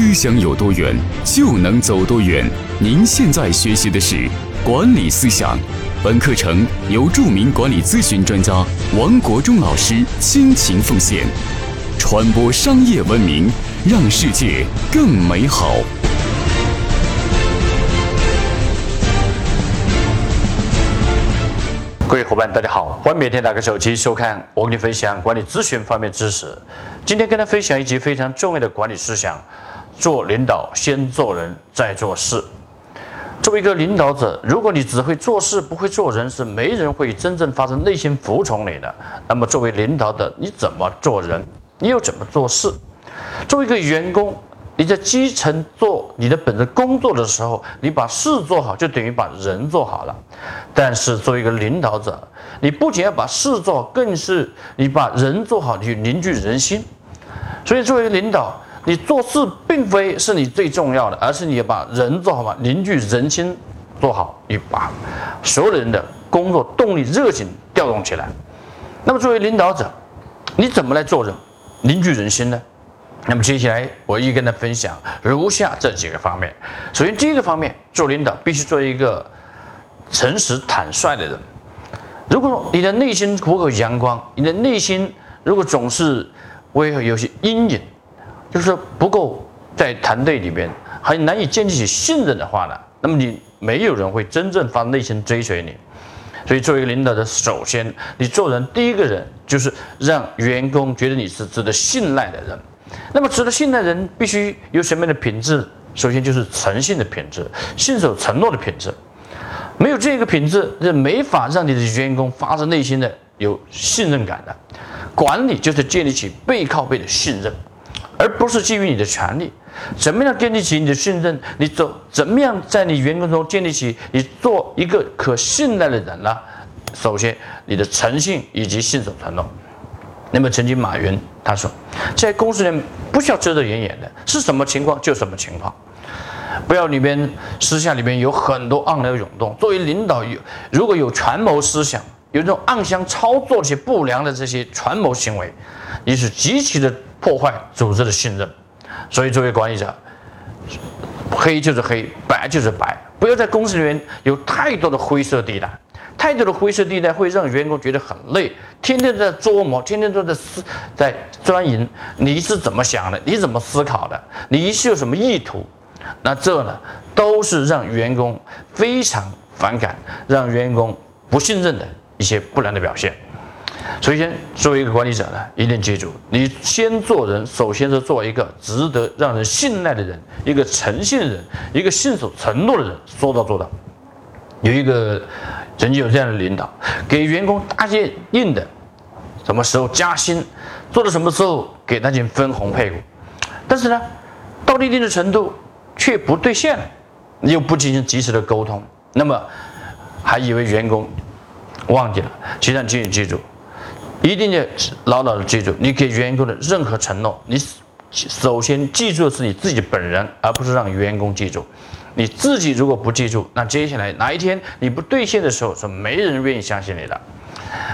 思想有多远，就能走多远。您现在学习的是管理思想，本课程由著名管理咨询专家王国忠老师倾情奉献，传播商业文明，让世界更美好。各位伙伴，大家好，欢迎每天打开手机收看我给你分享管理咨询方面知识。今天跟大家分享一集非常重要的管理思想：做领导先做人再做事。作为一个领导者，如果你只会做事不会做人，是没人会真正发自内心服从你的。那么作为领导的，你怎么做人？你又怎么做事？作为一个员工。你在基层做你的本职工作的时候，你把事做好，就等于把人做好了。但是作为一个领导者，你不仅要把事做好，更是你把人做好，去凝聚人心。所以作为领导，你做事并非是你最重要的，而是你要把人做好嘛，凝聚人心做好，你把所有的人的工作动力、热情调动起来。那么作为领导者，你怎么来做人，凝聚人心呢？那么接下来我一跟大家分享如下这几个方面。首先，第一个方面，做领导必须做一个诚实坦率的人。如果说你的内心不够阳光，你的内心如果总是为有些阴影，就是说不够在团队里边很难以建立起信任的话呢，那么你没有人会真正发内心追随你。所以，作为领导的，首先你做人第一个人就是让员工觉得你是值得信赖的人。那么，值得信赖人必须有什么样的品质？首先就是诚信的品质，信守承诺的品质。没有这个品质，是没法让你的员工发自内心的有信任感的。管理就是建立起背靠背的信任，而不是基于你的权利。怎么样建立起你的信任？你走怎么样在你员工中建立起你做一个可信赖的人呢？首先，你的诚信以及信守承诺。那么，曾经马云他说，在公司里面不需要遮遮掩掩的，是什么情况就什么情况，不要里边私下里边有很多暗流涌动。作为领导有如果有权谋思想，有这种暗箱操作这些不良的这些权谋行为，你是极其的破坏组织的信任。所以，作为管理者，黑就是黑，白就是白，不要在公司里面有太多的灰色地带。太多的灰色地带会让员工觉得很累，天天在琢磨，天天都在思，在钻营。你是怎么想的？你怎么思考的？你是有什么意图？那这呢，都是让员工非常反感，让员工不信任的一些不良的表现。首先，作为一个管理者呢，一定记住，你先做人，首先是做一个值得让人信赖的人，一个诚信的人，一个信守承诺的人，说到做到。有一个。曾经有这样的领导，给员工搭建硬的，什么时候加薪，做到什么时候给他进分红配股，但是呢，到了一定的程度却不兑现，又不进行及时的沟通，那么还以为员工忘记了。其实请你记住，一定要牢牢的记住，你给员工的任何承诺，你首先记住的是你自己本人，而不是让员工记住。你自己如果不记住，那接下来哪一天你不兑现的时候，是没人愿意相信你的。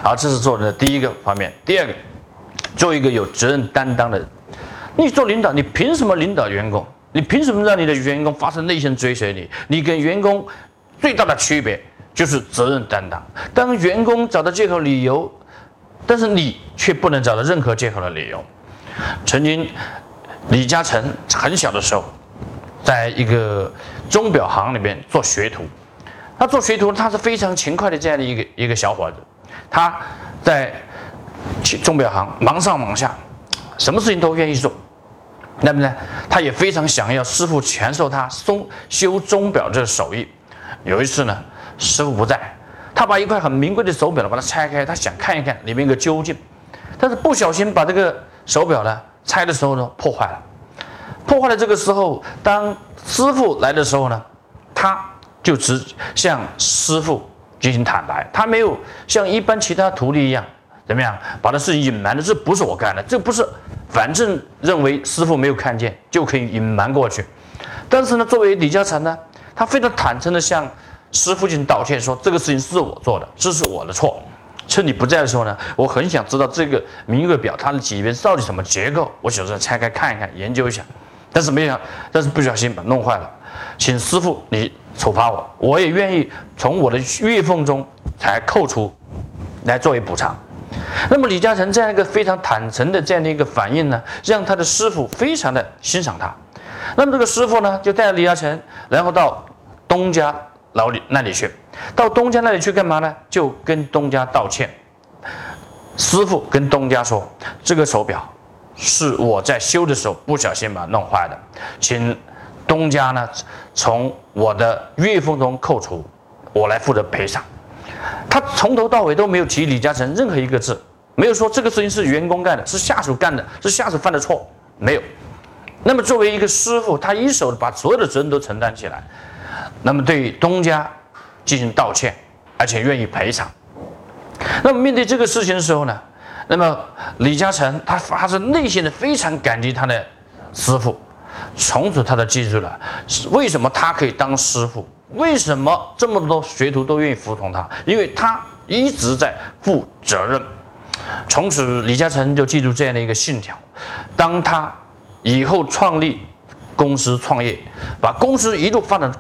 好，这是做人的第一个方面。第二个，做一个有责任担当的人。你做领导，你凭什么领导员工？你凭什么让你的员工发自内心追随你？你跟员工最大的区别就是责任担当。当员工找到借口理由，但是你却不能找到任何借口的理由。曾经，李嘉诚很小的时候。在一个钟表行里面做学徒，他做学徒，他是非常勤快的这样的一个一个小伙子。他在钟表行忙上忙下，什么事情都愿意做。那么呢，他也非常想要师傅传授他松修钟表这手艺。有一次呢，师傅不在，他把一块很名贵的手表呢把它拆开，他想看一看里面一个究竟，但是不小心把这个手表呢拆的时候呢破坏了。破坏了这个时候，当师傅来的时候呢，他就只向师傅进行坦白，他没有像一般其他徒弟一样怎么样把这事情隐瞒的，这不是我干的，这不是，反正认为师傅没有看见就可以隐瞒过去。但是呢，作为李嘉诚呢，他非常坦诚的向师傅进道歉，说这个事情是我做的，这是我的错。趁你不在的时候呢，我很想知道这个名贵表它的几边到底什么结构，我想说拆开看一看，研究一下。但是没想，但是不小心把弄坏了，请师傅你处罚我，我也愿意从我的月俸中才扣除，来作为补偿。那么李嘉诚这样一个非常坦诚的这样的一个反应呢，让他的师傅非常的欣赏他。那么这个师傅呢，就带着李嘉诚，然后到东家老李那里去，到东家那里去干嘛呢？就跟东家道歉。师傅跟东家说：“这个手表是我在修的时候不小心把它弄坏的，请东家呢从我的月俸中扣除，我来负责赔偿。”他从头到尾都没有提李嘉诚任何一个字，没有说这个事情是员工干的，是下属干的，是下属犯的错，没有。那么作为一个师傅，他一手把所有的责任都承担起来，那么对东家进行道歉，而且愿意赔偿。那么面对这个事情的时候呢，那么李嘉诚他发自内心的非常感激他的师傅，从此他就记住了为什么他可以当师傅，为什么这么多学徒都愿意服从他，因为他一直在负责任。从此李嘉诚就记住这样的一个信条，当他以后创立公司创业，把公司一路发展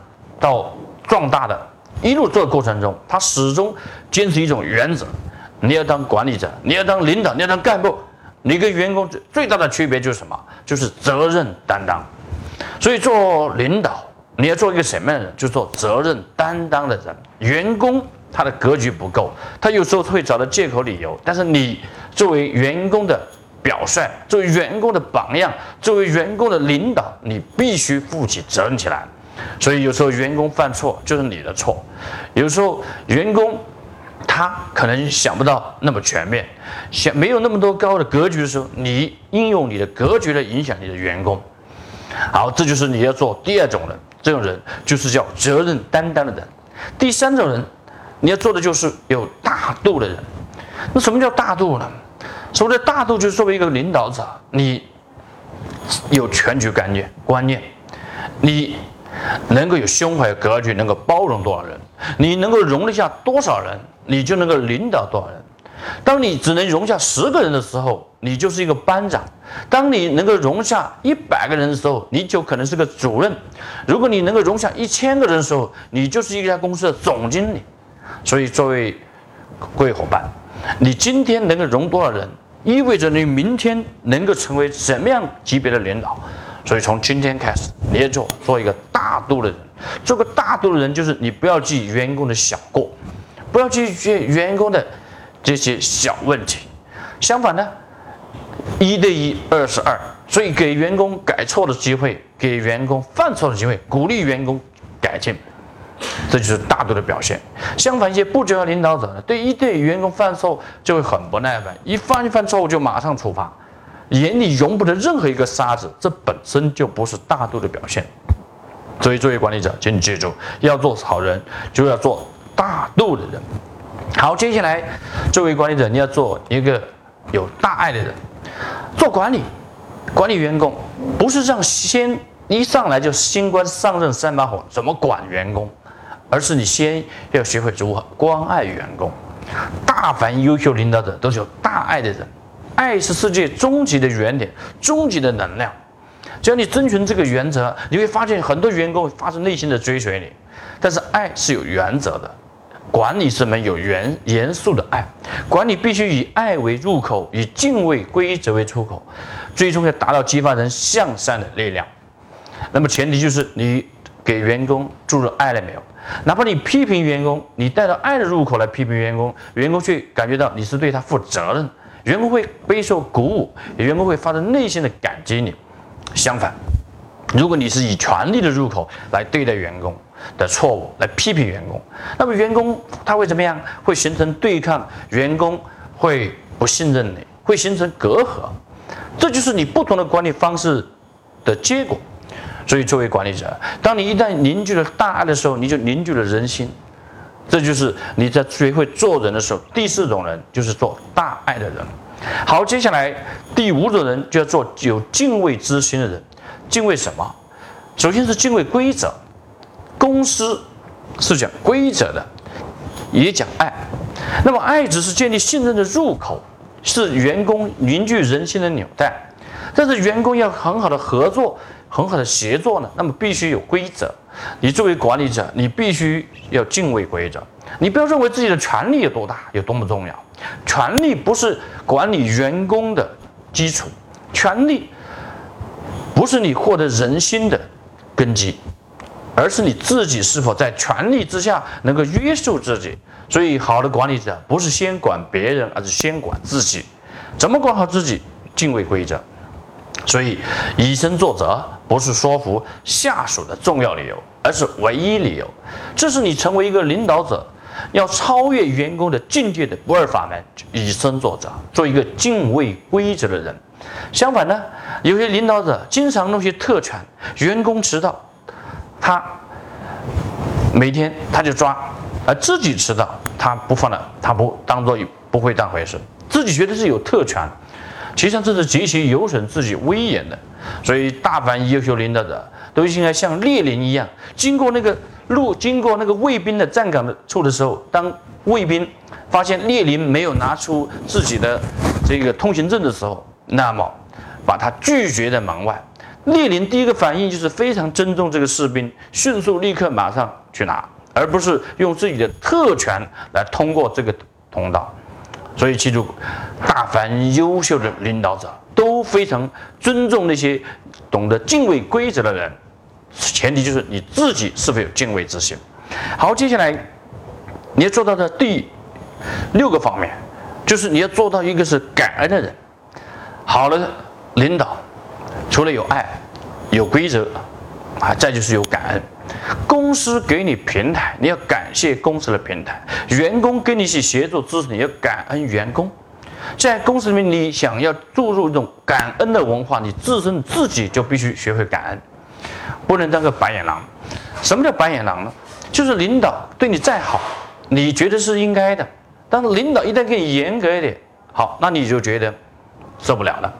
到壮大的。一路做的过程中，他始终坚持一种原则：你要当管理者，你要当领导，你要当干部，你跟员工最最大的区别就是什么？就是责任担当。所以做领导，你要做一个什么样的人？就做责任担当的人。员工他的格局不够，他有时候会找到借口理由，但是你作为员工的表率，作为员工的榜样，作为员工的领导，你必须负起责任起来。所以有时候员工犯错就是你的错，有时候员工他可能想不到那么全面，想没有那么多高的格局的时候，你应用你的格局来影响你的员工。好，这就是你要做第二种人，这种人就是叫责任担当的人。第三种人，你要做的就是有大度的人。那什么叫大度呢？所谓的大度，就是作为一个领导者，你有全局观念，观念，你。能够有胸怀格局，能够包容多少人，你能够容得下多少人，你就能够领导多少人。当你只能容下十个人的时候，你就是一个班长；当你能够容下一百个人的时候，你就可能是个主任；如果你能够容下一千个人的时候，你就是一家公司的总经理。所以，作为各位伙伴，你今天能够容多少人，意味着你明天能够成为什么样级别的领导。所以从今天开始，你要做做一个大度的人。做个大度的人，就是你不要记员工的小过，不要记员工的这些小问题。相反呢，一对一，二十二。所以给员工改错的机会，给员工犯错的机会，鼓励员工改进，这就是大度的表现。相反，一些不重要领导者呢，对一对员工犯错就会很不耐烦，一犯一犯错误就马上处罚。眼里容不得任何一个沙子，这本身就不是大度的表现。所以，作为管理者，请你记住，要做好人，就要做大度的人。好，接下来，作为管理者，你要做一个有大爱的人。做管理，管理员工，不是让先一上来就新官上任三把火，怎么管员工，而是你先要学会如何关爱员工。大凡优秀领导者都是有大爱的人。爱是世界终极的原点，终极的能量。只要你遵循这个原则，你会发现很多员工发自内心的追随你。但是爱是有原则的，管理是门有严严肃的爱，管理必须以爱为入口，以敬畏规则为出口，最终要达到激发人向善的力量。那么前提就是你给员工注入爱了没有？哪怕你批评员工，你带着爱的入口来批评员工，员工却感觉到你是对他负责任。员工会备受鼓舞，员工会发自内心的感激你。相反，如果你是以权力的入口来对待员工的错误，来批评员工，那么员工他会怎么样？会形成对抗，员工会不信任你，会形成隔阂。这就是你不同的管理方式的结果。所以，作为管理者，当你一旦凝聚了大爱的时候，你就凝聚了人心。这就是你在学会做人的时候，第四种人就是做大爱的人。好，接下来第五种人就要做有敬畏之心的人。敬畏什么？首先是敬畏规则。公司是讲规则的，也讲爱。那么爱只是建立信任的入口，是员工凝聚人心的纽带。但是员工要很好的合作。很好的协作呢？那么必须有规则。你作为管理者，你必须要敬畏规则。你不要认为自己的权利有多大，有多么重要。权力不是管理员工的基础，权力不是你获得人心的根基，而是你自己是否在权力之下能够约束自己。所以，好的管理者不是先管别人，而是先管自己。怎么管好自己？敬畏规则。所以，以身作则不是说服下属的重要理由，而是唯一理由。这是你成为一个领导者要超越员工的境界的不二法门。以身作则，做一个敬畏规则的人。相反呢，有些领导者经常弄些特权，员工迟到，他每天他就抓，而自己迟到他不放了，他不当做不会当回事，自己觉得是有特权。实际上这是极其有损自己威严的，所以大凡优秀领导者都应该像列宁一样，经过那个路，经过那个卫兵的站岗的处的时候，当卫兵发现列宁没有拿出自己的这个通行证的时候，那么把他拒绝在门外。列宁第一个反应就是非常尊重这个士兵，迅速立刻马上去拿，而不是用自己的特权来通过这个通道。所以记住，大凡优秀的领导者都非常尊重那些懂得敬畏规则的人，前提就是你自己是否有敬畏之心。好，接下来你要做到的第六个方面，就是你要做到一个是感恩的人。好的领导，除了有爱、有规则，啊，再就是有感恩。公司给你平台，你要感谢公司的平台；员工跟你一起协作支持，你要感恩员工。在公司里面，你想要注入一种感恩的文化，你自身自己就必须学会感恩，不能当个白眼狼。什么叫白眼狼呢？就是领导对你再好，你觉得是应该的；但是领导一旦给你严格一点，好，那你就觉得受不了了。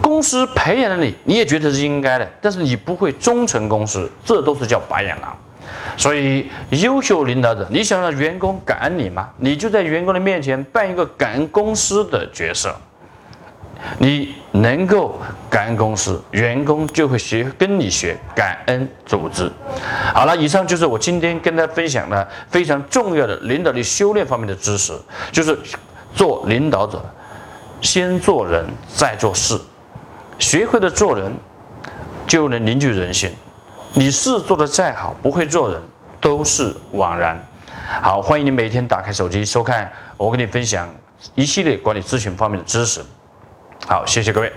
公司培养了你，你也觉得是应该的，但是你不会忠诚公司，这都是叫白眼狼。所以，优秀领导者，你想让员工感恩你吗？你就在员工的面前扮一个感恩公司的角色。你能够感恩公司，员工就会学跟你学感恩组织。好了，以上就是我今天跟大家分享的非常重要的领导力修炼方面的知识，就是做领导者，先做人，再做事。学会了做人，就能凝聚人心。你事做得再好，不会做人都是枉然。好，欢迎你每天打开手机收看我跟你分享一系列管理咨询方面的知识。好，谢谢各位。